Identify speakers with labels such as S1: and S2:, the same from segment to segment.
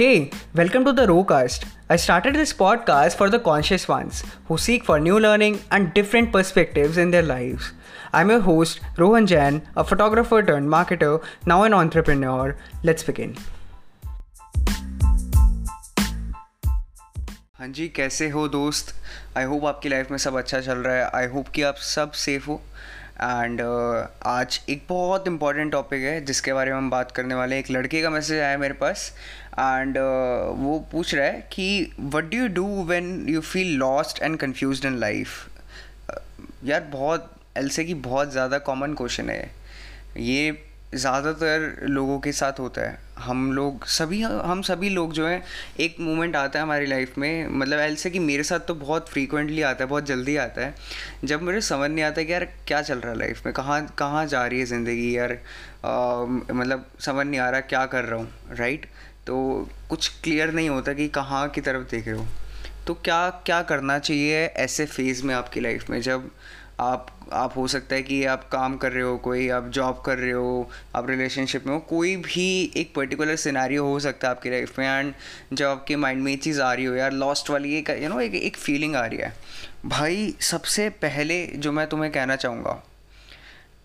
S1: Hey, welcome to the Rowcast. I started this podcast for the conscious ones who seek for new learning and different perspectives in their lives. I'm your host, Rohan Jain, a photographer turned marketer, now an entrepreneur. Let's begin. हाँ जी कैसे हो दोस्त I hope आपकी life में सब अच्छा चल रहा है आई होप कि आप सब सेफ़ हो एंड uh, आज एक बहुत इंपॉर्टेंट टॉपिक है जिसके बारे में हम बात करने वाले हैं एक लड़के का मैसेज आया मेरे पास एंड uh, वो पूछ रहा है कि what do you do when you feel lost and confuse in life यार बहुत एलसे की बहुत ज़्यादा कॉमन क्वेश्चन है ये। ज़्यादातर लोगों के साथ होता है। हम लोग सभी हम सभी लोग जो हैं एक मोमेंट आता है हमारी लाइफ में। मतलब ऐसे कि मेरे साथ तो बहुत फ्रीक्वेंटली आता है बहुत जल्दी आता है। जब मुझे समझ नहीं आता कि यार क्या चल रहा है लाइफ में कहाँ कहाँ जा रही है ज़िंदगी यार? आ, मतलब समझ नहीं आ रहा क्या कर रहा हूँ राइट तो कुछ क्लियर नहीं होता कि कहाँ की तरफ़ देख रहे हो। तो क्या क्या करना चाहिए ऐसे फ़ेज़ में आपकी लाइफ में? जब आप आप हो सकता है कि आप काम कर रहे हो, कोई आप जॉब कर रहे हो, आप रिलेशनशिप में हो, कोई भी एक पर्टिकुलर सिनारियो हो सकता है आपकी लाइफ में एंड जब आपके माइंड में ये चीज़ आ रही हो यार लॉस्ट वाली एक यू नो एक एक फीलिंग आ रही है। भाई, सबसे पहले जो मैं तुम्हें कहना चाहूँगा,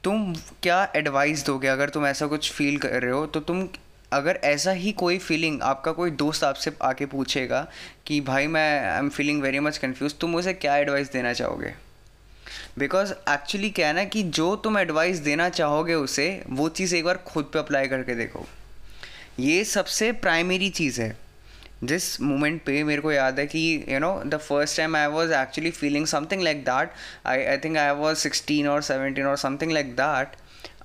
S1: तुम क्या एडवाइस दोगे? अगर तुम ऐसा कुछ फील कर रहे हो तो तुम अगर ऐसा ही कोई फीलिंग आपका कोई दोस्त आपसे आके पूछेगा कि भाई मैं I am feeling very much confuse तुम उसे क्या एडवाइस देना चाहोगे? बिकॉज़ एक्चुअली क्या है ना कि जो तुम एडवाइस देना चाहोगे उसे, वो चीज़ एक बार खुद पे अप्लाई करके देखो। ये सबसे प्राइमरी चीज़ है। जिस मोमेंट पे मेरे को याद है कि you know the first time I was actually feeling something like that I I think I was sixteen और सेवनटीन और something like that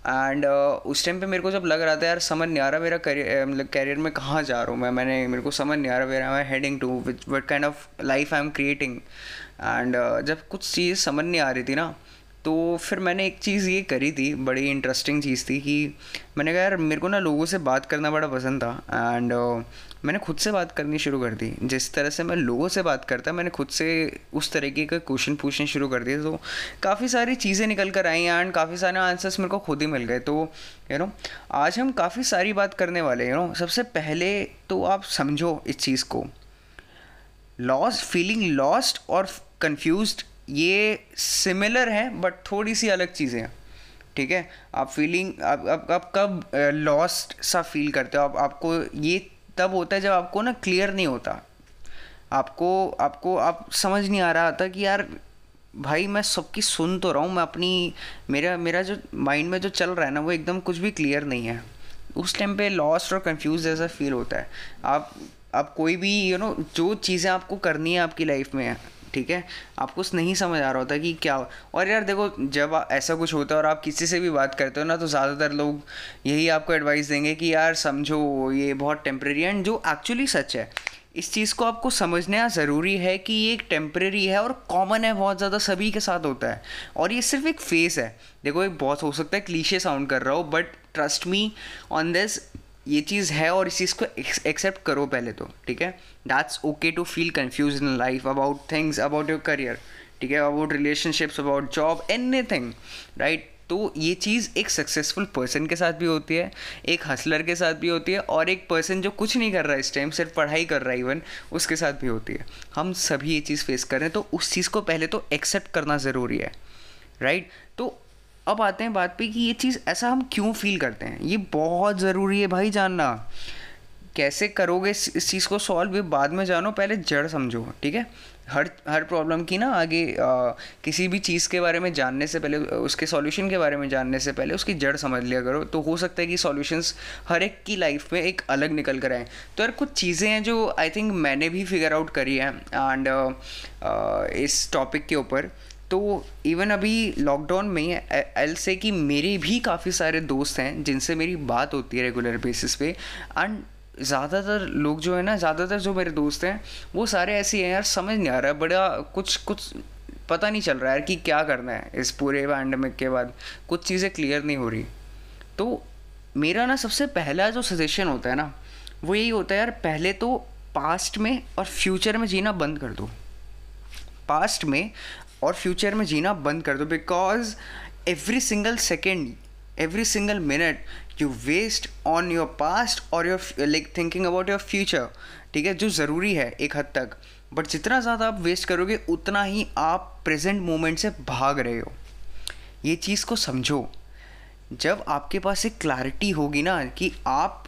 S1: and uh, उस टाइम पे मेरे को जब लग रहा था यार समझ नहीं आ रहा मेरा करियर मतलब कैरियर में कहाँ जा रहा हूँ मैं। मैंने मेरे को समझ नहीं आ रहा मेरा I heading to which what kind of life I am creating and जब कुछ चीज़ समझ नहीं आ रही थी ना तो फिर मैंने एक चीज़ ये करी थी बड़ी इंटरेस्टिंग चीज़ थी कि मैंने कहा यार मेरे को ना लोगों से बात करना बड़ा पसंद था। एंड uh, मैंने खुद से बात करनी शुरू कर दी। जिस तरह से मैं लोगों से बात करता मैंने खुद से उस तरीके के क्वेश्चन पूछने शुरू कर दिए। तो काफ़ी सारी चीज़ें निकल कर आई एंड काफ़ी सारे आंसर्स मेरे को खुद ही मिल गए। तो यू नो आज हम काफ़ी सारी बात करने वाले यू नो सबसे पहले तो आप समझो इस चीज़ को। लॉस्ट फीलिंग लॉस्ट और कन्फ्यूज़ ये सिमिलर है बट थोड़ी सी अलग चीज़ें हैं। ठीक है? आप फीलिंग आप आप, आप कब लॉस्ट सा फील करते हो? आप आपको ये तब होता है जब आपको ना क्लियर नहीं होता। आपको आपको आप समझ नहीं आ रहा था कि यार भाई मैं सबकी सुन तो रहा हूँ मैं अपनी मेरा मेरा जो माइंड में जो चल रहा है ना वो एकदम कुछ भी क्लियर नहीं है। उस टाइम पे लॉस्ट और कंफ्यूज जैसा फील होता है। आप आप कोई भी यू you नो know, जो चीज़ें आपको करनी है आपकी लाइफ में ठीक है? आपको नहीं समझ आ रहा होता कि क्या और यार देखो, जब ऐसा कुछ होता है और आप किसी से भी बात करते हो ना तो ज़्यादातर लोग यही आपको एडवाइस देंगे कि यार समझो, ये बहुत टेम्प्रेरी एंड जो एक्चुअली सच है, इस चीज़ को आपको समझना ज़रूरी है कि ये एक टेम्प्रेरी है और कॉमन है, बहुत ज़्यादा सभी के साथ होता है। और ये सिर्फ़ एक फेस है। देखो एक बहुत हो सकता है क्लीशे साउंड कर रहा हो but trust me on this ये चीज़ है और इस चीज़ को एक्सेप्ट करो पहले तो ठीक है? That's okay to feel confuse in life about things about your career ठीक है? About relationships about job any thing right तो ये चीज़ एक सक्सेसफुल पर्सन के साथ भी होती है, एक हसलर के साथ भी होती है और एक पर्सन जो कुछ नहीं कर रहा है इस टाइम सिर्फ़ पढ़ाई कर रहा है इवन उसके साथ भी होती है। हम सभी ये चीज़ फेस कर रहे हैं तो उस चीज़ को पहले तो एक्सेप्ट करना ज़रूरी है राइट अब आते हैं बात पे कि ये चीज़ ऐसा हम क्यों फील करते हैं? ये बहुत ज़रूरी है भाई जानना। कैसे करोगे इस चीज़ को सॉल्व ये बाद में जानो पहले जड़ समझो ठीक है? हर हर प्रॉब्लम की ना आगे आ, किसी भी चीज़ के बारे में जानने से पहले उसके सॉल्यूशन के बारे में जानने से पहले उसकी जड़ समझ लिया करो। तो हो सकता है कि सॉल्यूशंस हर एक की लाइफ में एक अलग निकल कर आए। तो यार कुछ चीज़ें हैं जो आई थिंक मैंने भी फिगर आउट करी है। एंड इस टॉपिक के ऊपर तो इवन अभी लॉकडाउन में एल से कि मेरे भी काफ़ी सारे दोस्त हैं, जिनसे मेरी बात होती है रेगुलर बेसिस पे। एंड ज़्यादातर लोग जो है ना, ज़्यादातर जो मेरे दोस्त हैं, वो सारे ऐसे हैं, यार समझ नहीं आ रहा है बड़ा कुछ कुछ पता नहीं चल रहा है यार कि क्या करना है इस पूरे पैंडमिक के बाद। कुछ चीज़ें क्लियर नहीं हो रही। तो मेरा ना सबसे पहला जो सजेशन होता है ना, वो यही होता है, यार पहले तो पास्ट में और फ्यूचर में जीना बंद कर दो। पास्ट में और फ्यूचर में जीना बंद कर दो because every single second every single minute you waste on your past और your like thinking about your future ठीक है, जो ज़रूरी है एक हद तक। बट जितना ज़्यादा आप वेस्ट करोगे, उतना ही आप प्रेजेंट मोमेंट से भाग रहे हो। ये चीज़ को समझो। जब आपके पास एक क्लैरिटी होगी ना कि आप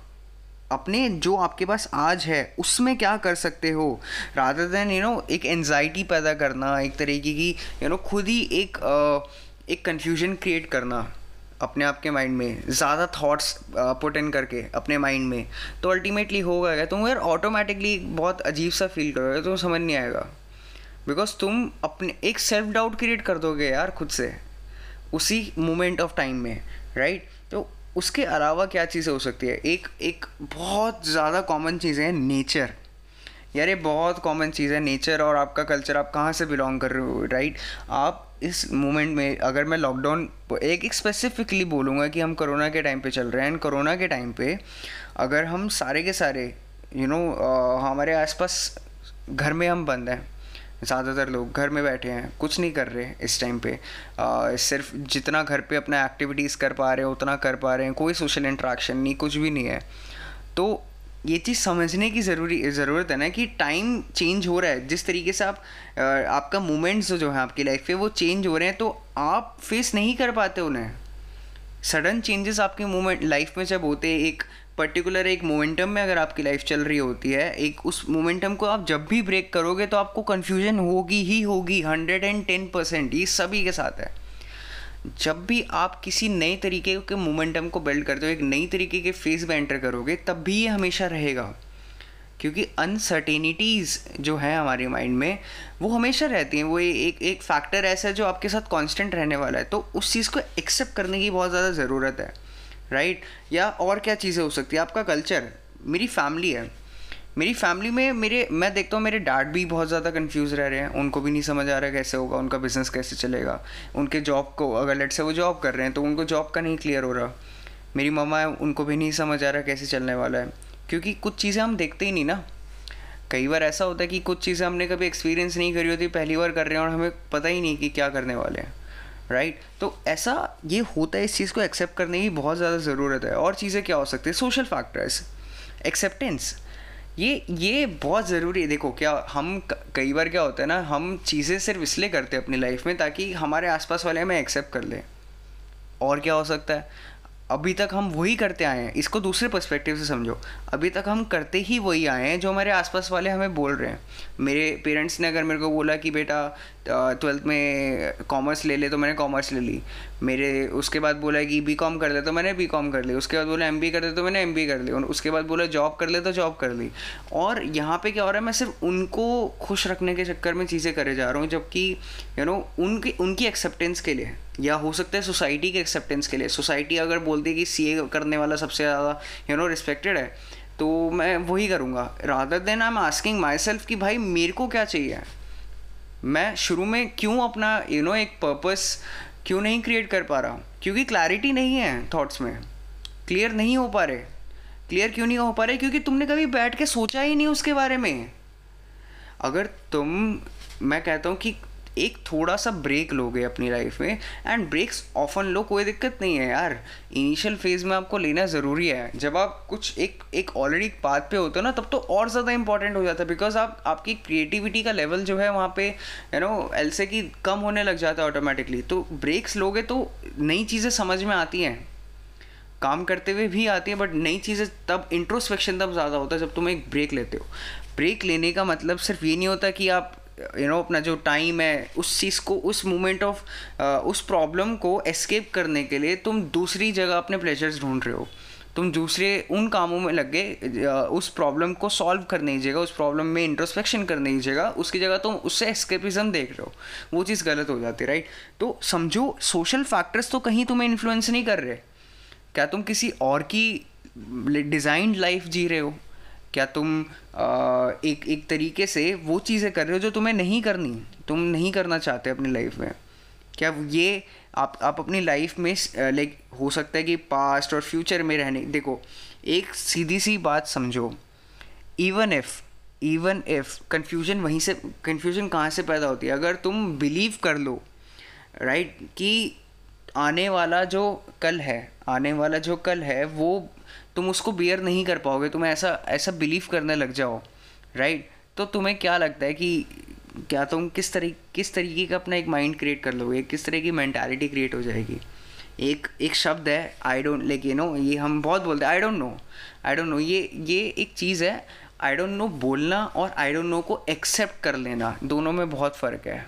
S1: अपने जो आपके पास आज है, उसमें क्या कर सकते हो? रादर देन यू नो एक एनजाइटी पैदा करना, एक तरीके की यू नो खुद ही एक एक कन्फ्यूज़न क्रिएट करना अपने आप के माइंड में, ज़्यादा थॉट्स पुट इन करके अपने माइंड में। तो अल्टीमेटली होगा क्या? तुम यार ऑटोमेटिकली बहुत अजीब सा फील करोगे, तुम्हें समझ नहीं आएगा। बिकॉज़ तुम अपने, एक सेल्फ डाउट क्रिएट कर दोगे यार खुद से, उसी मोमेंट ऑफ़ टाइम में राइट तो उसके अलावा क्या चीज़ें हो सकती है? एक एक बहुत ज़्यादा कॉमन चीज़ है नेचर यार ये बहुत कॉमन चीज़ है नेचर और आपका कल्चर आप कहाँ से बिलोंग कर रहे हो राइट आप इस मोमेंट में अगर मैं लॉकडाउन एक एक स्पेसिफिकली बोलूँगा कि हम कोरोना के टाइम पे चल रहे हैं एंड कोरोना के टाइम पे अगर हम सारे के सारे यू you नो know, हमारे आसपास घर में हम बंद हैं ज़्यादातर लोग घर में बैठे हैं कुछ नहीं कर रहे इस टाइम पे। आ, सिर्फ़ जितना घर पे अपना एक्टिविटीज़ कर पा रहे हैं उतना कर पा रहे हैं कोई सोशल इंट्रैक्शन नहीं कुछ भी नहीं है। तो ये चीज़ समझने की ज़रूरी ज़रूरत है ना कि टाइम चेंज हो रहा है। जिस तरीके से आप आपका मोमेंट्स जो है आपकी लाइफ पे वो चेंज हो रहे हैं तो आप फेस नहीं कर पाते उन्हें। सडन चेंजेस आपके मोमेंट लाइफ में जब होते हैं एक पर्टिकुलर एक मोमेंटम में अगर आपकी लाइफ चल रही होती है, एक उस मोमेंटम को आप जब भी ब्रेक करोगे तो आपको कन्फ्यूज़न होगी ही होगी हंड्रेड एंड टेन परसेंट ये सभी के साथ है। जब भी आप किसी नए तरीके के मोमेंटम को बिल्ड करते हो, एक नई तरीके के फ़ेज़ में एंटर करोगे, तब भी ये हमेशा रहेगा। क्योंकि अनसर्टेनिटीज़ जो है हमारे माइंड में, वो हमेशा रहती हैं। वो एक एक फैक्टर ऐसा है जो आपके साथ कांस्टेंट रहने वाला है। तो उस चीज़ को एक्सेप्ट करने की बहुत ज़्यादा ज़रूरत है। राइट? या और क्या चीज़ें हो सकती है? आपका कल्चर, मेरी फैमिली है। मेरी फैमिली में मेरे, मैं देखता हूँ मेरे डैड भी बहुत ज़्यादा कंफ्यूज रह रहे हैं। उनको भी नहीं समझ आ रहा है कैसे होगा, उनका बिज़नेस कैसे चलेगा। उनके जॉब को, अगर लेट से वो जॉब कर रहे हैं तो उनको जॉब का नहीं क्लियर हो रहा। मेरी मम्मा है उनको भी नहीं समझ आ रहा कैसे चलने वाला है। क्योंकि कुछ चीज़ें हम देखते ही नहीं ना। कई बार ऐसा होता है कि कुछ चीज़ें हमने कभी एक्सपीरियंस नहीं करी होती, पहली बार कर रहे हैं और हमें पता ही नहीं कि क्या करने वाले हैं। Right right? तो ऐसा ये होता है इस चीज़ को एक्सेप्ट करने की बहुत ज़्यादा ज़रूरत है। और चीज़ें क्या हो सकती है? सोशल फैक्टर्स एक्सेप्टेंस ये ये बहुत ज़रूरी है। देखो, क्या हम कई बार क्या होता है ना, हम चीज़ें सिर्फ़ इसलिए करते हैं अपनी लाइफ में ताकि हमारे आसपास वाले हमें एक्सेप्ट कर लें। और क्या हो सकता है? अभी तक हम वही करते आए हैं। इसको दूसरे पर्सपेक्टिव से समझो। अभी तक हम करते ही वही आए हैं, जो हमारे आसपास वाले हमें बोल रहे हैं। मेरे पेरेंट्स ने अगर मेरे को बोला कि बेटा ट्वेल्थ में कॉमर्स ले ले तो मैंने कॉमर्स ले ली। मेरे, उसके बाद बोला कि बी कॉम कर ले तो मैंने बी कॉम कर ली। उसके बाद बोला एम बी कर ले तो मैंने एम बी कर ली। उसके बाद बोला जॉब कर ले तो जॉब कर ली। और यहाँ पे क्या हो रहा है, मैं सिर्फ़ उनको खुश रखने के चक्कर में चीज़ें करे जा रहा हूँ, जबकि यू नो उनकी उनकी एक्सेप्टेंस के लिए या हो सकता है सोसाइटी के एक्सेप्टेंस के लिए। सोसाइटी अगर बोलती है कि सीए करने वाला सबसे ज़्यादा यू नो रिस्पेक्टेड है तो मैं वही करूँगा। Rather than I am asking myself कि भाई मेरे को क्या चाहिए? मैं शुरू में क्यों अपना यू you नो know, एक पर्पस क्यों नहीं क्रिएट कर पा रहा हूँ? क्योंकि क्लैरिटी नहीं है थॉट्स में। क्लियर नहीं हो पा रहे। क्लियर क्यों नहीं हो पा रहे? क्योंकि तुमने कभी बैठ के सोचा ही नहीं उसके बारे में। अगर तुम मैं कहता हूँ कि एक थोड़ा सा ब्रेक लोगे अपनी लाइफ में एंड ब्रेक्स ऑफन लो कोई दिक्कत नहीं है यार। इनिशियल फ़ेज़ में आपको लेना ज़रूरी है। जब आप कुछ एक एक ऑलरेडी पाथ पे होते हो ना, तब तो और ज़्यादा इंपॉर्टेंट हो जाता है बिकॉज़ आप, आपकी क्रिएटिविटी का लेवल जो है वहाँ पे यू नो एल से की कम होने लग जाता है ऑटोमेटिकली तो ब्रेक्स लोगे तो नई चीज़ें समझ में आती हैं। काम करते हुए भी आती है बट नई चीज़ें तब इंट्रोस्पेक्शन तब ज़्यादा होता है जब तुम एक ब्रेक लेते हो। ब्रेक लेने का मतलब सिर्फ़ ये नहीं होता कि आप यू नो अपना जो टाइम है, उस चीज़ को, उस मोमेंट ऑफ़ उस प्रॉब्लम को एस्केप करने के लिए तुम दूसरी जगह अपने प्लेजर्स ढूंढ रहे हो। तुम दूसरे उन कामों में लग गए उस प्रॉब्लम को सॉल्व करने की जगह, उस प्रॉब्लम में इंट्रोस्पेक्शन करने की जगह, उसकी जगह तुम उससे एस्केपिज्म देख रहे हो। वो चीज़ गलत हो जाती है राइट तो समझो सोशल फैक्टर्स तो कहीं तुम्हें इन्फ्लुएंस नहीं कर रहे। क्या तुम किसी और की डिज़ाइंड लाइफ जी रहे हो? क्या तुम एक एक तरीके से वो चीज़ें कर रहे हो जो तुम्हें नहीं करनी तुम नहीं करना चाहते अपनी लाइफ में? क्या ये आप आप अपनी लाइफ में लाइक हो सकता है कि पास्ट और फ्यूचर में रहने देखो एक सीधी सी बात समझो even if even if confusion वहीं से कन्फ्यूज़न कहाँ से पैदा होती है? अगर तुम बिलीव कर लो राइट right, कि आने वाला जो कल है आने वाला जो कल है वो तुम उसको बियर नहीं कर पाओगे तुम ऐसा ऐसा बिलीव करने लग जाओ राइट तो तुम्हें क्या लगता है कि क्या तुम किस तरी, किस तरीके का अपना एक माइंड क्रिएट कर लोगे, किस तरह की मैंटालिटी क्रिएट हो जाएगी? एक एक शब्द है I don't like you know ये हम बहुत बोलते हैं I don't know I don't know ये ये एक चीज़ है आई डोंट नो बोलना और आई डोंट नो को एक्सेप्ट कर लेना, दोनों में बहुत फ़र्क है।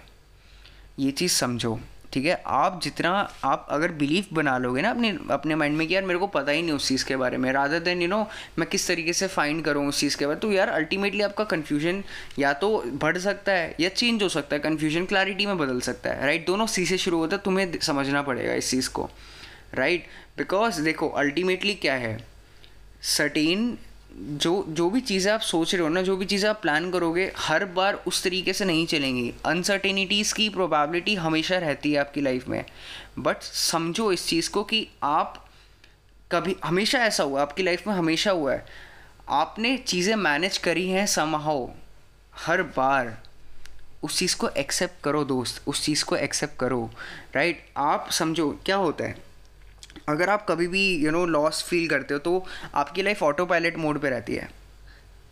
S1: ये चीज़ समझो। ठीक है? आप जितना आप अगर बिलीफ बना लोगे ना अपने अपने माइंड में कि यार मेरे को पता ही नहीं उस चीज़ के बारे में रादर देन यू नो मैं किस तरीके से फाइंड करूँ उस चीज़ के बारे में तो यार अल्टीमेटली आपका कन्फ्यूज़न या तो बढ़ सकता है या चेंज हो सकता है कन्फ्यूज़न क्लैरिटी में बदल सकता है राइट दोनों सी से शुरू होता है, तुम्हें समझना पड़ेगा इस चीज़ को राइट बिकॉज़ देखो अल्टीमेटली क्या है? सर्टेन जो जो भी चीज़ें आप सोच रहे हो ना, जो भी चीज़ें आप प्लान करोगे, हर बार उस तरीके से नहीं चलेंगी। अनसर्टेनिटीज़ की प्रोबेबिलिटी हमेशा रहती है आपकी लाइफ में। बट समझो इस चीज़ को कि आप कभी, हमेशा ऐसा हुआ, आपकी लाइफ में हमेशा हुआ है। आपने चीज़ें मैनेज करी हैं समहाओ हर बार। उस चीज़ को एक्सेप्ट करो दोस्त, उस चीज़ को एक्सेप्ट करो राइट आप समझो, क्या होता है? अगर आप कभी भी यू नो लॉस फील करते हो तो आपकी लाइफ ऑटो पायलट मोड पे रहती है।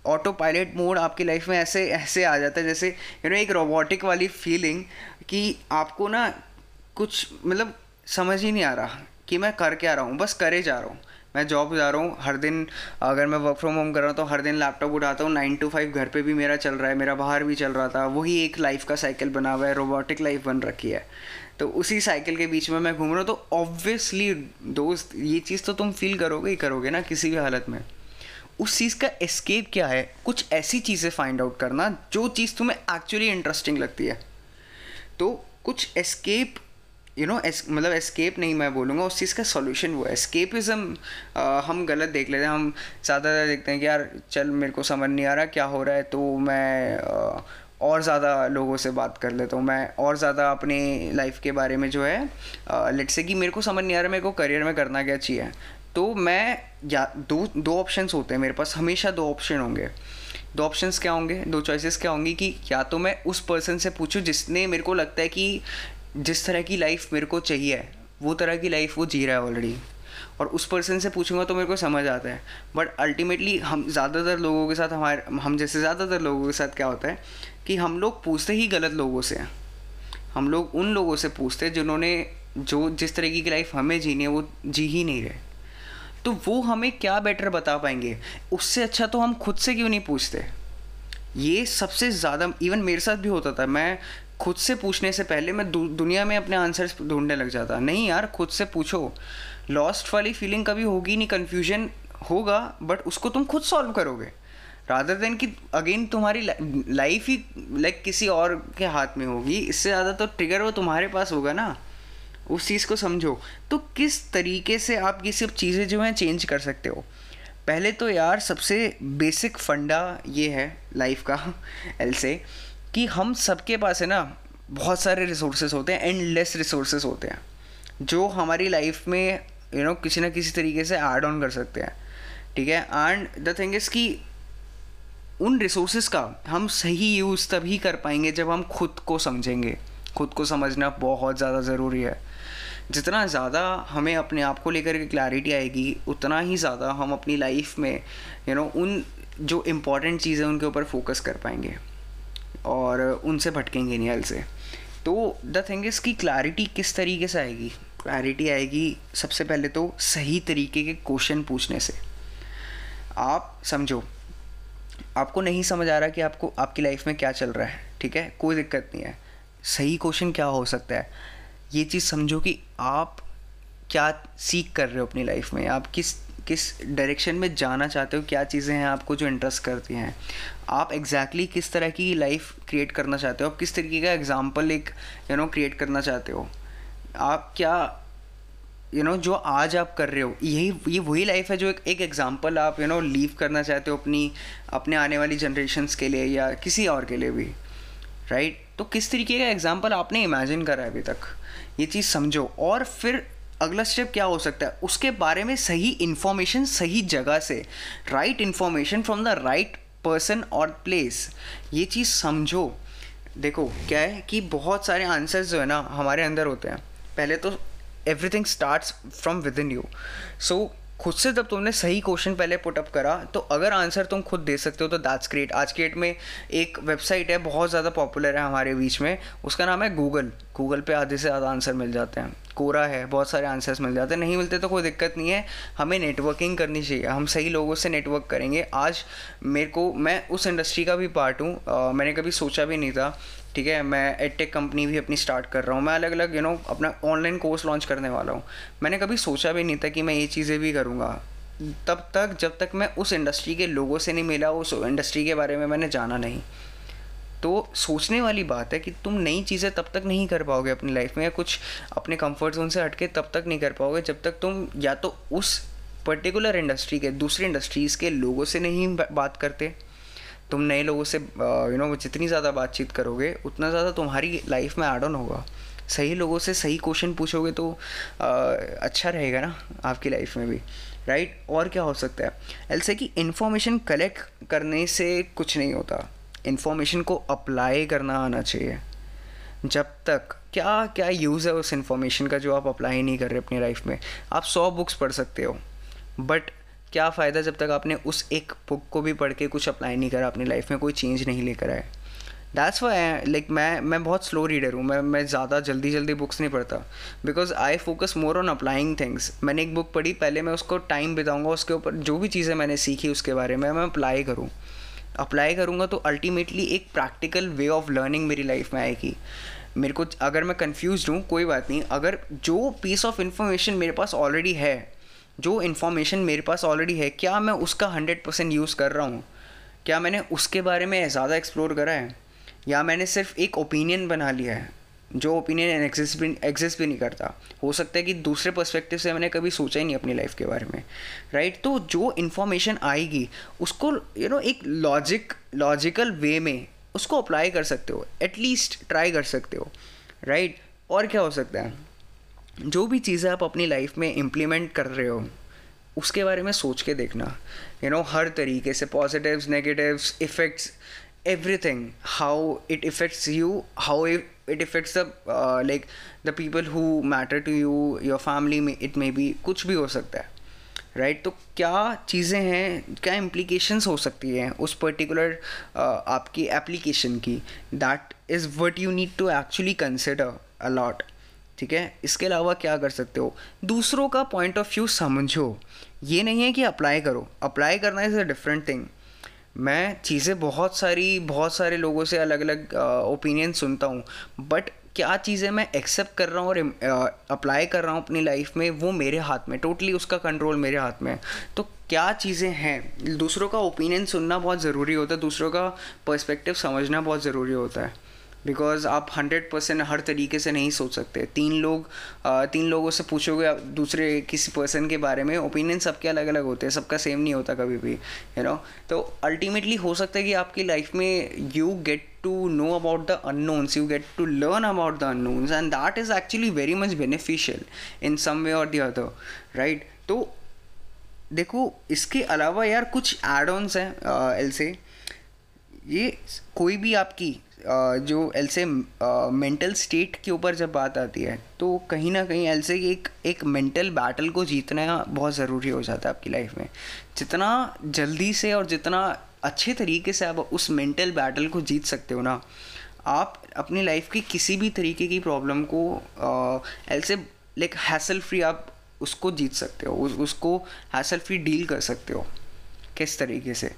S1: ऑटो पायलट मोड आपकी लाइफ में ऐसे ऐसे आ जाता है, जैसे यू नो एक रोबोटिक वाली फीलिंग कि आपको ना कुछ मतलब समझ ही नहीं आ रहा कि मैं कर क्या रहा हूँ, बस करे जा रहा हूँ। मैं जॉब जा रहा हूँ, हर दिन अगर मैं वर्क फ्रॉम होम कर रहा हूँ तो हर दिन लैपटॉप उठाता हूँ नाइन टू फाइव घर पे भी मेरा चल रहा है, मेरा बाहर भी चल रहा था, वही एक लाइफ का साइकिल बना हुआ है रोबोटिक लाइफ बन रखी है। तो उसी साइकिल के बीच में मैं घूम रहा हूँ तो ऑब्वियसली दोस्त, ये चीज़ तो तुम फील करोगे ही करोगे ना किसी भी हालत में। उस चीज़ का एस्केप क्या है? कुछ ऐसी चीज़ें फाइंड आउट करना, जो चीज़ तुम्हें एक्चुअली इंटरेस्टिंग लगती है। तो कुछ एस्केप यू नो एस मतलब एस्केप नहीं मैं बोलूँगा, उस चीज़ का सॉल्यूशन वो है। एस्केपिज़म हम गलत देख लेते हैं। हम ज़्यादातर देखते हैं कि यार, चल, मेरे को समझ नहीं आ रहा क्या हो रहा है तो मैं और ज़्यादा लोगों से बात कर लेता हूँ। मैं और ज़्यादा अपने लाइफ के बारे में जो है लेट से कि मेरे को समझ नहीं आ रहा, मेरे को करियर में करना क्या चाहिए। तो मैं, या, दो दो ऑप्शंस होते हैं मेरे पास, हमेशा दो ऑप्शन होंगे। दो ऑप्शंस क्या होंगे? दो चॉइसेस क्या होंगी कि या तो मैं उस पर्सन से पूछूँ जिसने मेरे को लगता है कि जिस तरह की लाइफ मेरे को चाहिए, वो तरह की लाइफ वो जी रहा है ऑलरेडी और उस पर्सन से पूछूँगा तो मेरे को समझ आता है। बट अल्टीमेटली हम ज़्यादातर लोगों के साथ हमारे, हम जैसे ज़्यादातर लोगों के साथ क्या होता है कि हम लोग पूछते ही गलत लोगों से हम लोग उन लोगों से पूछते हैं जिन्होंने, जो जिस तरीके की लाइफ हमें जीनी है, वो जी ही नहीं रहे। तो वो हमें क्या बेटर बता पाएँगे? उससे अच्छा तो हम खुद से क्यों नहीं पूछते? ये सबसे ज़्यादा इवन मेरे साथ भी होता था। मैं खुद से पूछने से पहले मैं दु, दुनिया में अपने आंसर्स ढूँढने लग जाता। नहीं यार खुद से पूछो। लॉस्ट वाली फीलिंग कभी होगी नहीं कन्फ्यूज़न होगा बट उसको तुम खुद सॉल्व करोगे। रादर देन कि अगेन तुम्हारी लाइफ ही लाइक किसी और के हाथ में होगी इससे ज़्यादा तो ट्रिगर वो तुम्हारे पास होगा ना। उस चीज़ को समझो। तो किस तरीके से आप ये सब चीज़ें जो हैं चेंज कर सकते हो? पहले तो यार सबसे बेसिक फंडा ये है लाइफ का एल से। कि हम सबके पास है ना बहुत सारे रिसोर्सेज होते हैं एंडलेस रिसोर्सेज होते हैं जो हमारी लाइफ में यू you नो know, किसी ना किसी तरीके से ऐड ऑन कर सकते हैं ठीक है? एंड द थिंग इज़ कि उन रिसोर्सेज का हम सही यूज़ तभी कर पाएँगे जब हम खुद को समझेंगे। खुद को समझना बहुत ज़्यादा ज़रूरी है। जितना ज़्यादा हमें अपने आप को लेकर के क्लैरिटी आएगी उतना ही ज़्यादा हम अपनी लाइफ में यू you नो know, उन जो इम्पोर्टेंट चीज़ें उनके ऊपर फोकस कर पाएँगे। और उनसे भटकेंगे नहीं हल से। तो द थिंग इज़ की क्लैरिटी किस तरीके से आएगी? क्लैरिटी आएगी सबसे पहले तो सही तरीके के क्वेश्चन पूछने से। आप समझो, आपको नहीं समझ आ रहा कि आपको, आपकी लाइफ में क्या चल रहा है, ठीक है? कोई दिक्कत नहीं है। सही क्वेश्चन क्या हो सकता है? ये चीज़ समझो कि आप क्या सीख कर रहे हो अपनी लाइफ में? आप किस किस डायरेक्शन में जाना चाहते हो क्या चीज़ें हैं आपको जो इंटरेस्ट करती हैं? आप एग्जैक्टली exactly किस तरह की लाइफ क्रिएट करना चाहते हो? आप किस तरीके का एग्ज़ाम्पल एक यू नो क्रिएट करना चाहते हो? आप क्या यू you नो know, जो आज आप कर रहे हो यही ये वही लाइफ है जो एक एग्ज़ाम्पल आप यू नो लीव करना चाहते हो अपनी अपने आने वाली जनरेशन्स के लिए या किसी और के लिए भी राइट right? तो किस तरीके का एग्ज़ाम्पल आपने इमेजिन करा है अभी तक? ये चीज़ समझो। और फिर अगला स्टेप क्या हो सकता है? उसके बारे में सही इन्फॉर्मेशन सही जगह से right information from the right person और प्लेस ये चीज़ समझो। देखो, क्या है कि बहुत सारे आंसर्स जो है ना, हमारे अंदर होते हैं। पहले तो everything starts from within you so खुद से जब तुमने सही क्वेश्चन पहले पुटअप करा तो अगर आंसर तुम खुद दे सकते हो तो दैट्स ग्रेट आज के डेट में एक वेबसाइट है, बहुत ज़्यादा पॉपुलर है हमारे बीच में। उसका नाम है गूगल गूगल पे आधे से ज़्यादा आंसर मिल जाते हैं। कोरा है, बहुत सारे आंसर्स मिल जाते हैं। नहीं मिलते तो कोई दिक्कत नहीं है। हमें नेटवर्किंग करनी चाहिए। हम सही लोगों से नेटवर्क करेंगे। आज मेरे को, मैं उस इंडस्ट्री का भी पार्ट हूँ। मैंने कभी सोचा भी नहीं था, ठीक है? मैं एडटेक कंपनी भी अपनी स्टार्ट कर रहा हूँ। मैं अलग अलग यू नो अपना ऑनलाइन कोर्स लॉन्च करने वाला हूँ। मैंने कभी सोचा भी नहीं था कि मैं ये चीज़ें भी करूँगा। तब तक, जब तक मैं उस इंडस्ट्री के लोगों से नहीं मिला, उस इंडस्ट्री के बारे में मैंने जाना नहीं। तो सोचने वाली बात है कि तुम नई चीज़ें तब तक नहीं कर पाओगे अपनी लाइफ में या कुछ अपने कंफर्ट जोन से हटके तब तक नहीं कर पाओगे जब तक तुम या तो उस पर्टिकुलर इंडस्ट्री के दूसरी इंडस्ट्रीज़ के लोगों से नहीं बात करते। तुम नए लोगों से यू नो जितनी ज़्यादा बातचीत करोगे उतना ज़्यादा तुम्हारी लाइफ में एड ऑन होगा। सही लोगों से सही क्वेश्चन पूछोगे तो आ, अच्छा रहेगा ना आपकी लाइफ में भी राइट और क्या हो सकता है? ऐसे कि इन्फॉर्मेशन कलेक्ट करने से कुछ नहीं होता। इन्फॉर्मेशन को अप्लाई करना आना चाहिए। जब तक क्या क्या यूज़ है उस इन्फॉर्मेशन का जो आप अप्लाई नहीं कर रहे अपनी लाइफ में? आप सौ बुक्स पढ़ सकते हो बट क्या फ़ायदा जब तक आपने उस एक बुक को भी पढ़ के कुछ अप्लाई नहीं करा, अपनी लाइफ में कोई चेंज नहीं लेकर आए। दैट्स वाई लाइक मैं मैं बहुत स्लो रीडर हूँ, मैं मैं ज़्यादा जल्दी जल्दी बुक्स नहीं पढ़ता because I focus more on applying things मैंने एक बुक पढ़ी, पहले मैं उसको टाइम बिताऊँगा, उसके ऊपर जो भी चीज़ें मैंने सीखी उसके बारे में, मैं अप्लाई करूँ। अप्लाई करूँगा तो अल्टीमेटली एक प्रैक्टिकल वे ऑफ़ लर्निंग मेरी लाइफ में आएगी। मेरे को अगर मैं कन्फ्यूज़ हूँ, कोई बात नहीं। अगर जो पीस ऑफ़ इन्फॉर्मेशन मेरे पास ऑलरेडी है, जो इन्फॉर्मेशन मेरे पास ऑलरेडी है, क्या मैं उसका हंड्रेड परसेंट यूज़ कर रहा हूँ? क्या मैंने उसके बारे में ज़्यादा एक्सप्लोर करा है? या मैंने सिर्फ़ एक ओपिनियन बना लिया है? जो ओपिनियन एग्जिस्ट भी एग्जिस्ट भी नहीं करता। हो सकता है कि दूसरे पर्सपेक्टिव से मैंने कभी सोचा ही नहीं अपनी लाइफ के बारे में। Right right? तो जो इन्फॉर्मेशन आएगी उसको यू you नो know, एक लॉजिक लॉजिकल वे में उसको अप्लाई कर सकते हो। एटलीस्ट ट्राई कर सकते हो। Right right? और क्या हो सकता है? जो भी चीज़ें आप अपनी लाइफ में इम्प्लीमेंट कर रहे हो उसके बारे में सोच के देखना। यू you नो know, हर तरीके से positives negatives effects everything how it affects you how it affects the like the people who matter to you your family में इट मे बी कुछ भी हो सकता है राइट right? तो क्या चीज़ें हैं क्या इम्प्लीकेशंस हो सकती हैं उस पर्टिकुलर uh, आपकी एप्लीकेशन की? That is what you need to actually consider a lot ठीक है? इसके अलावा क्या कर सकते हो? दूसरों का पॉइंट ऑफ़ व्यू समझो। ये नहीं है कि अप्लाई करो। अप्लाई करना इज़ अ डिफरेंट थिंग मैं चीज़ें बहुत सारी, बहुत सारे लोगों से अलग अलग ओपिनियन सुनता हूँ बट क्या चीज़ें मैं एक्सेप्ट कर रहा हूँ और अप्लाई कर रहा हूँ अपनी लाइफ में, वो मेरे हाथ में टोटली उसका कंट्रोल मेरे हाथ में है। तो क्या चीज़ें हैं? दूसरों का ओपिनियन सुनना बहुत ज़रूरी होता है, दूसरों का पर्सपेक्टिव समझना बहुत ज़रूरी होता है। बिकॉज़ आप हंड्रेड परसेंट हर तरीके से नहीं सोच सकते। तीन लोग तीन लोगों से पूछोगे दूसरे किसी पर्सन के बारे में ओपिनियन सबके अलग अलग होते हैं, सबका सेम नहीं होता कभी भी यू नो तो अल्टीमेटली हो सकता है कि आपकी लाइफ में you get to know about the unknowns you get to learn about the unknowns and that is actually very much beneficial in some way और द अदर राइट तो देखो, इसके अलावा यार कुछ एड ऑन्स हैं एल से। ये कोई भी आपकी जो एल से मेंटल स्टेट के ऊपर जब बात आती है तो कहीं ना कहीं एल से एक एक मेंटल बैटल को जीतना बहुत ज़रूरी हो जाता है आपकी लाइफ में। जितना जल्दी से और जितना अच्छे तरीके से आप उस मेंटल बैटल को जीत सकते हो ना आप अपनी लाइफ की किसी भी तरीके की प्रॉब्लम को एल से लाइक हैसल फ्री आप उसको जीत सकते हो उस, उसको हैसल फ्री डील कर सकते हो किस तरीके से?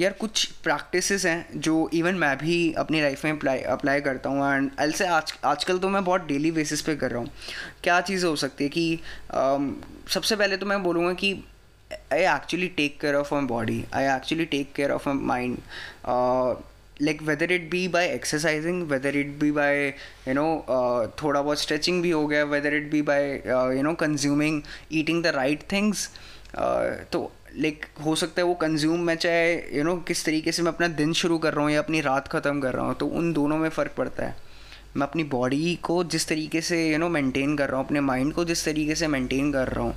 S1: यार कुछ प्रैक्टिसेस हैं जो इवन मैं भी अपनी लाइफ में अप्लाई अप्लाई करता हूँ एंड एल से आज आजकल तो मैं बहुत डेली बेसिस पे कर रहा हूँ। क्या चीज़ हो सकती है कि um, सबसे पहले तो मैं बोलूँगा कि I actually take care of my body I actually take care of my mind like whether it be by exercising whether it be by you know थोड़ा बहुत स्ट्रेचिंग भी हो गया whether it be by you know consuming eating the right things तो like हो सकता है वो कंज्यूम मैं चाहे यू नो किस तरीके से मैं अपना दिन शुरू कर रहा हूँ या अपनी रात ख़त्म कर रहा हूँ तो उन दोनों में फ़र्क पड़ता है। मैं अपनी बॉडी को जिस तरीके से यू नो मेंटेन कर रहा हूँ, अपने माइंड को जिस तरीके से मेंटेन कर रहा हूँ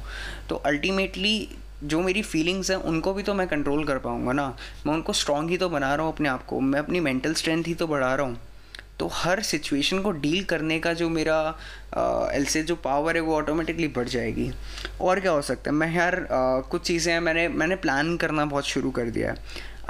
S1: तो अल्टीमेटली जो मेरी फीलिंग्स हैं, उनको भी तो मैं कंट्रोल कर पाऊँगा ना। मैं उनको स्ट्रॉन्ग ही तो बना रहा हूँ अपने आप को, मैं अपनी मेंटल स्ट्रेंथ ही तो बढ़ा रहा हूँ। तो हर सिचुएशन को डील करने का जो मेरा एल से जो पावर है वो ऑटोमेटिकली बढ़ जाएगी। और क्या हो सकता है? मैं यार आ, कुछ चीज़ें मैंने मैंने प्लान करना बहुत शुरू कर दिया है।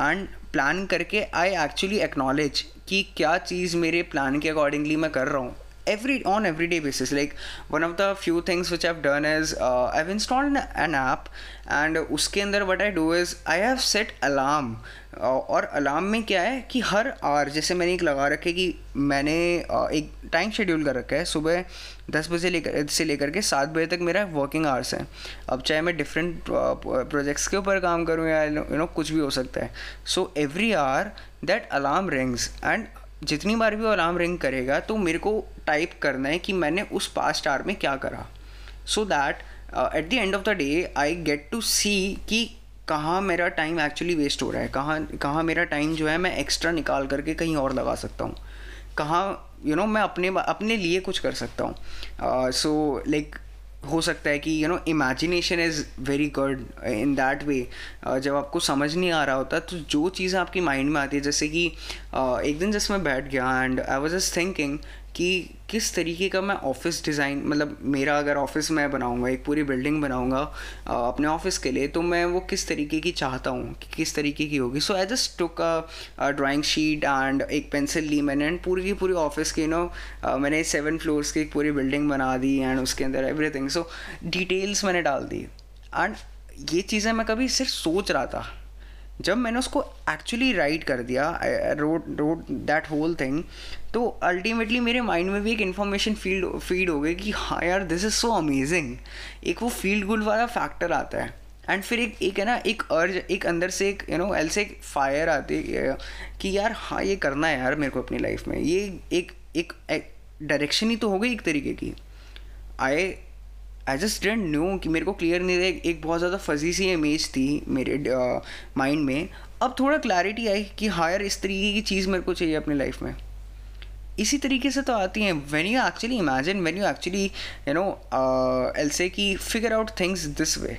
S1: एंड प्लान करके आई एक्चुअली एक्नॉलेज कि क्या चीज़ मेरे प्लान के अकॉर्डिंगली मैं कर रहा हूँ। Every on everyday basis. Like one of the few things which i've done is uh, i've installed an app and उसके अंदर what I do is I have set alarm. Uh, और alarm में क्या है कि हर आवर जैसे मैंने एक लगा रखे कि मैंने एक टाइम शेड्यूल कर रखा है सुबह दस बजे लेकर से लेकर के सात बजे तक मेरा वर्किंग आवर्स है। अब चाहे मैं डिफरेंट प्रोजेक्ट्स के ऊपर काम करूँ या यू नो कुछ भी हो सकता है। So every hour that alarm rings and जितनी बार भी अलार्म रिंग करेगा तो मेरे को टाइप करना है कि मैंने उस पास्ट आवर में क्या करा। So that at the end of the day I get to see कि कहाँ मेरा टाइम एक्चुअली वेस्ट हो रहा है। कहाँ कहाँ मेरा टाइम जो है, मैं एक्स्ट्रा निकाल करके कहीं और लगा सकता हूँ। कहाँ यू नो मैं अपने अपने लिए कुछ कर सकता हूँ। सो लाइक हो सकता है कि you know imagination is very good in that way जब आपको समझ नहीं आ रहा होता तो जो चीज़ें आपकी माइंड में आती है जैसे कि uh, एक दिन जैसे मैं बैठ गया and I was just thinking कि किस तरीके का मैं ऑफ़िस डिज़ाइन मतलब मेरा अगर ऑफ़िस मैं बनाऊँगा, एक पूरी बिल्डिंग बनाऊँगा अपने ऑफ़िस के लिए तो मैं वो किस तरीके की चाहता हूँ, कि किस तरीके की होगी? So I just took a drawing sheet and एक पेंसिल ली मैंने एंड पूरी की पूरी ऑफ़िस की नो मैंने सेवन फ्लोर्स की एक पूरी बिल्डिंग बना दी एंड उसके अंदर एवरीथिंग सो डिटेल्स मैंने डाल दी. एंड ये चीज़ें मैं कभी सिर्फ़ सोच रहा था. जब मैंने उसको एक्चुअली राइट कर दिया road road that whole thing तो अल्टीमेटली मेरे माइंड में भी एक इन्फॉर्मेशन फ़ील्ड फ़ीड हो गई कि हाँ यार दिस इज़ सो अमेजिंग एक वो फ़ील्ड गुड वाला फैक्टर आता है. एंड फिर एक एक है ना, एक अर्ज़ एक अंदर से एक यू नो एल से एक फायर आती है, कि यार हाँ ये करना है यार मेरे को अपनी लाइफ में. ये एक एक डायरेक्शन ही तो हो गई एक तरीके की. I I just didn't knew कि मेरे को क्लियर नहीं था एक बहुत ज़्यादा फजी सी इमेज थी मेरे माइंड uh, में। अब थोड़ा क्लैरिटी आई कि हायर इस तरीके की चीज़ मेरे को चाहिए अपनी लाइफ में। इसी तरीके से तो आती हैं। When you actually imagine when you actually you know L से कि figure out things this way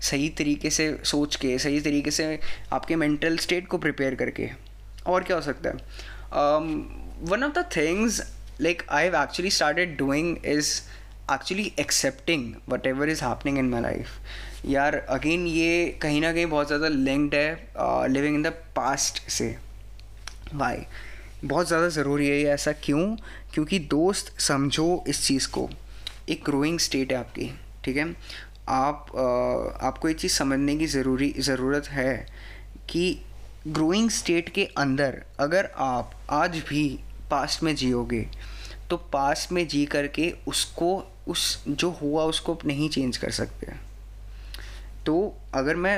S1: सही तरीके से सोच के सही तरीके से आपके मेंटल स्टेट को प्रिपेयर करके। और क्या हो सकता है? One of the things like I have actually started doing is actually accepting whatever is happening in my life यार अगेन ये कहीं ना कहीं बहुत ज़्यादा लिंक्ड है लिविंग इन द पास्ट से। वाई बहुत ज़्यादा ज़रूरी है ये ऐसा क्यों? क्योंकि दोस्त समझो इस चीज़ को। एक ग्रोइंग स्टेट है आपकी ठीक है? आप आ, आपको ये चीज़ समझने की ज़रूरी ज़रूरत है कि ग्रोइंग स्टेट के अंदर अगर आप आज भी पास्ट में जियोगे तो पास में जी करके उसको, उस जो हुआ उसको नहीं चेंज कर सकते। तो अगर मैं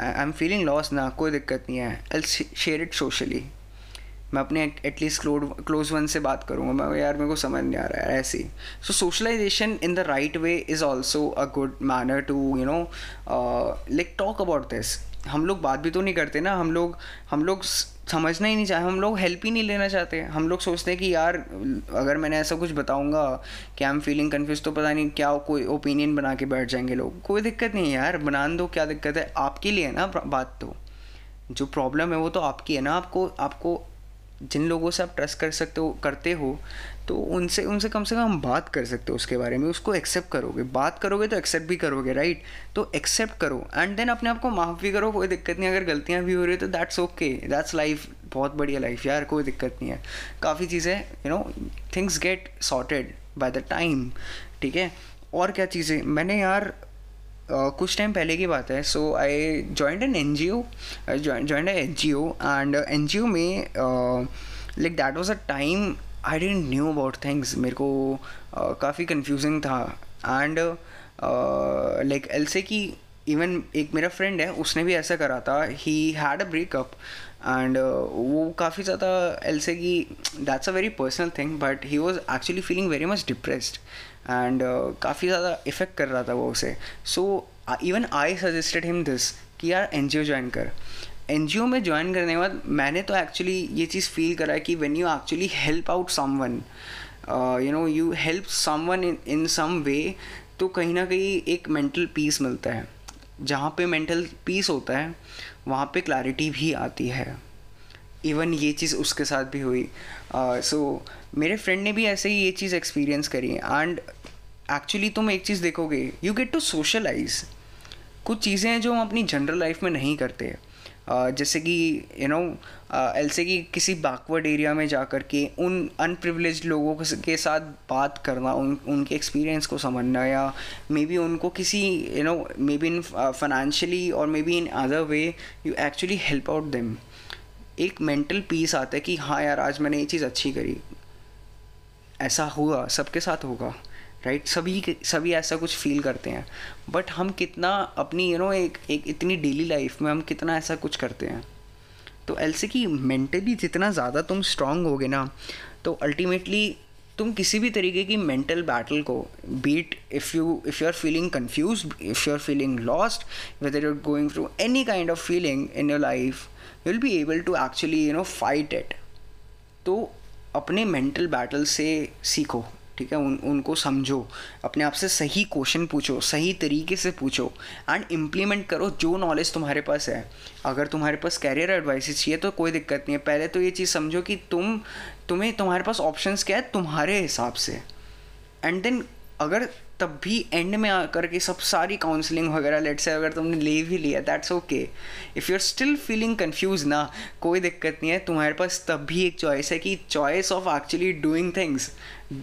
S1: आई एम फीलिंग लॉस ना, कोई दिक्कत नहीं है। आई शेयर इट सोशली मैं अपने एटलीस्ट क्लोज वन से बात करूँगा। मैं, यार मेरे को समझ नहीं आ रहा है, ऐसे so socialization in the right way is also a good manner to you know like talk about this हम लोग बात भी तो नहीं करते ना। हम लोग हम लोग समझना ही नहीं चाहे, हम लोग हेल्प ही नहीं लेना चाहते। हम लोग सोचते हैं कि यार, अगर मैंने ऐसा कुछ बताऊँगा कि आई एम फीलिंग कन्फ्यूज़ तो पता नहीं क्या कोई ओपिनियन बना के बैठ जाएँगे लोग। कोई दिक्कत नहीं है यार बना दो, क्या दिक्कत है? आपके लिए ना बात तो। जो प्रॉब्लम है वो तो आपकी है ना, आपको आपको जिन लोगों से आप ट्रस्ट कर सकते हो, करते हो तो उनसे उनसे कम से कम बात कर सकते हो उसके बारे में उसको एक्सेप्ट करोगे। बात करोगे तो एक्सेप्ट भी करोगे राइट तो एक्सेप्ट करो एंड देन अपने आप को माफ़ भी करो कोई दिक्कत नहीं। अगर गलतियाँ भी हो रही है तो दैट्स ओके दैट्स लाइफ बहुत बढ़िया लाइफ यार कोई दिक्कत नहीं है। काफ़ी चीज़ें you know things get sorted by the time ठीक है? और क्या चीज़ें? मैंने यार Uh, कुछ टाइम पहले की बात है so I joined an N G O joined N G O and N G O में like that was a time I didn't knew about things मेरे को uh, काफ़ी कन्फ्यूजिंग था. एंड लाइक एल से की इवन एक मेरा friend है उसने भी ऐसा करा था. He had a breakup and वो काफ़ी ज़्यादा एल से की that's a very personal thing but he was actually feeling very much depressed and काफ़ी ज़्यादा इफ़ेक्ट कर रहा था वो उसे. So even I suggested him this कि यार एन जी ओ ज्वाइन कर. एन जी ओ में ज्वाइन करने के बाद मैंने तो एक्चुअली ये चीज़ फील करा है कि when you actually help out someone you know you help someone in some way तो कहीं ना कहीं एक मेंटल पीस मिलता है। जहाँ पे मेंटल पीस होता है वहाँ पे क्लैरिटी भी आती है। इवन ये चीज़ उसके साथ भी हुई। सो uh, so, मेरे फ्रेंड ने भी ऐसे ही ये चीज़ एक्सपीरियंस करी एंड एक्चुअली तुम एक चीज़ देखोगे यू गेट टू सोशलाइज कुछ चीज़ें हैं जो हम अपनी जनरल लाइफ में नहीं करते। जैसे कि यू नो एलसे की किसी बैकवर्ड एरिया में जा कर के उन अनप्रिवलेज लोगों के साथ बात करना, उन, उनके एक्सपीरियंस को समझना या मे बी उनको किसी you know maybe in financially और maybe in other way you actually help out them एक मेंटल पीस आता है कि हाँ यार, आज मैंने ये चीज़ अच्छी करी। ऐसा हुआ, सबके साथ होगा। राइट सभी सभी ऐसा कुछ फील करते हैं। बट हम कितना अपनी यू you नो know, एक एक इतनी डेली लाइफ में हम कितना ऐसा कुछ करते हैं। तो एलसे कि मेंटली जितना ज़्यादा तुम स्ट्रांग होगे ना तो अल्टीमेटली तुम किसी भी तरीके की मेंटल बैटल को beat if you if you are feeling confused if you are feeling lost whether you're going through any kind of feeling in your life you will be able to actually you know fight it तो अपने mental battle से सीखो। ठीक है, उन, उनको समझो। अपने आप से सही क्वेश्चन पूछो, सही तरीके से पूछो एंड इम्प्लीमेंट करो जो नॉलेज तुम्हारे पास है। अगर तुम्हारे पास कैरियर एडवाइस चाहिए तो कोई दिक्कत नहीं है। पहले तो ये चीज़ समझो कि तुम, तुम्हें, तुम्हारे पास ऑप्शंस क्या है? तुम्हारे हिसाब से। एंड देन अगर तब भी एंड में आकर के सब सारी काउंसलिंग वगैरह लेट से अगर तुमने ले भी लिया that's okay if you are still feeling confused ना, कोई दिक्कत नहीं है, तुम्हारे पास तब भी एक चॉइस है कि choice of actually doing things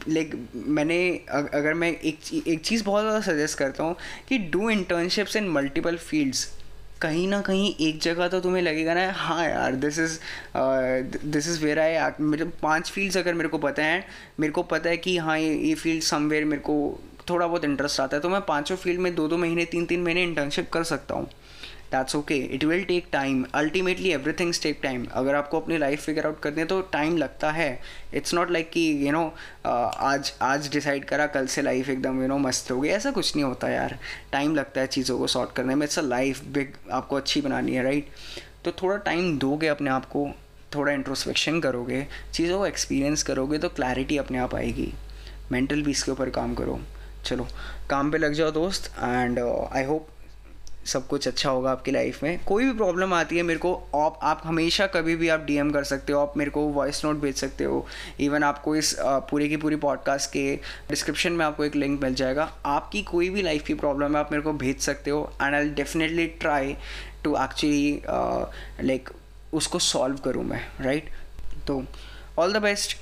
S1: like मैंने अगर मैं एक एक चीज़ बहुत ज़्यादा सजेस्ट करता हूँ कि do internships in multiple fields कहीं ना कहीं एक जगह तो तुम्हें लगेगा ना हाँ यार this is this is where I मेरे पाँच फील्ड्स अगर मेरे को पता है, मेरे को पता है कि हाँ ये ये फ़ील्ड समवेयर मेरे को थोड़ा बहुत इंटरेस्ट आता है तो मैं पाँचों फ़ील्ड में दो दो महीने तीन तीन महीने इंटर्नशिप कर सकता हूँ। That's okay it will take time ultimately everything's take time अगर आपको अपनी लाइफ फिगर आउट करनी है तो टाइम लगता है. इट्स नॉट लाइक कि यू नो आज आज डिसाइड करा, कल से लाइफ एकदम यू नो मस्त हो गई ऐसा कुछ नहीं होता यार. टाइम लगता है चीज़ों को सॉर्ट करने में. इट्स अ लाइफ बिग आपको अच्छी बनानी है राइट तो थोड़ा टाइम दोगे अपने आप को. थोड़ा इंट्रोस्पेक्शन करोगे. चीज़ों को एक्सपीरियंस करोगे तो क्लैरिटी अपने आप आएगी. मेंटल पीस के ऊपर काम करो. चलो, काम पे लग जाओ दोस्त. एंड आई होप सब कुछ अच्छा होगा आपकी लाइफ में। कोई भी प्रॉब्लम आती है मेरे को, आप आप हमेशा कभी भी आप डीएम कर सकते हो, आप मेरे को वॉइस नोट भेज सकते हो। इवन आपको इस पूरे की पूरी पॉडकास्ट के डिस्क्रिप्शन में आपको एक लिंक मिल जाएगा। आपकी कोई भी लाइफ की प्रॉब्लम है, आप मेरे को भेज सकते हो and I definitely try to actually like उसको सॉल्व करूँ मैं राइट right? तो all the best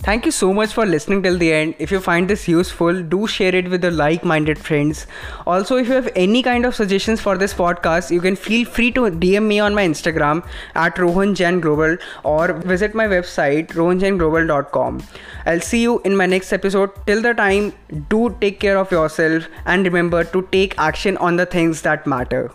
S1: Thank you so much for listening till the end. If you find this useful, do share it with your like minded friends. Also, if you have any kind of suggestions for this podcast, you can feel free to DM me on my Instagram at Rohan Jain Global or visit my website rohanjainglobal.com. I'll see you in my next episode. Till the time, do take care of yourself and remember to take action on the things that matter.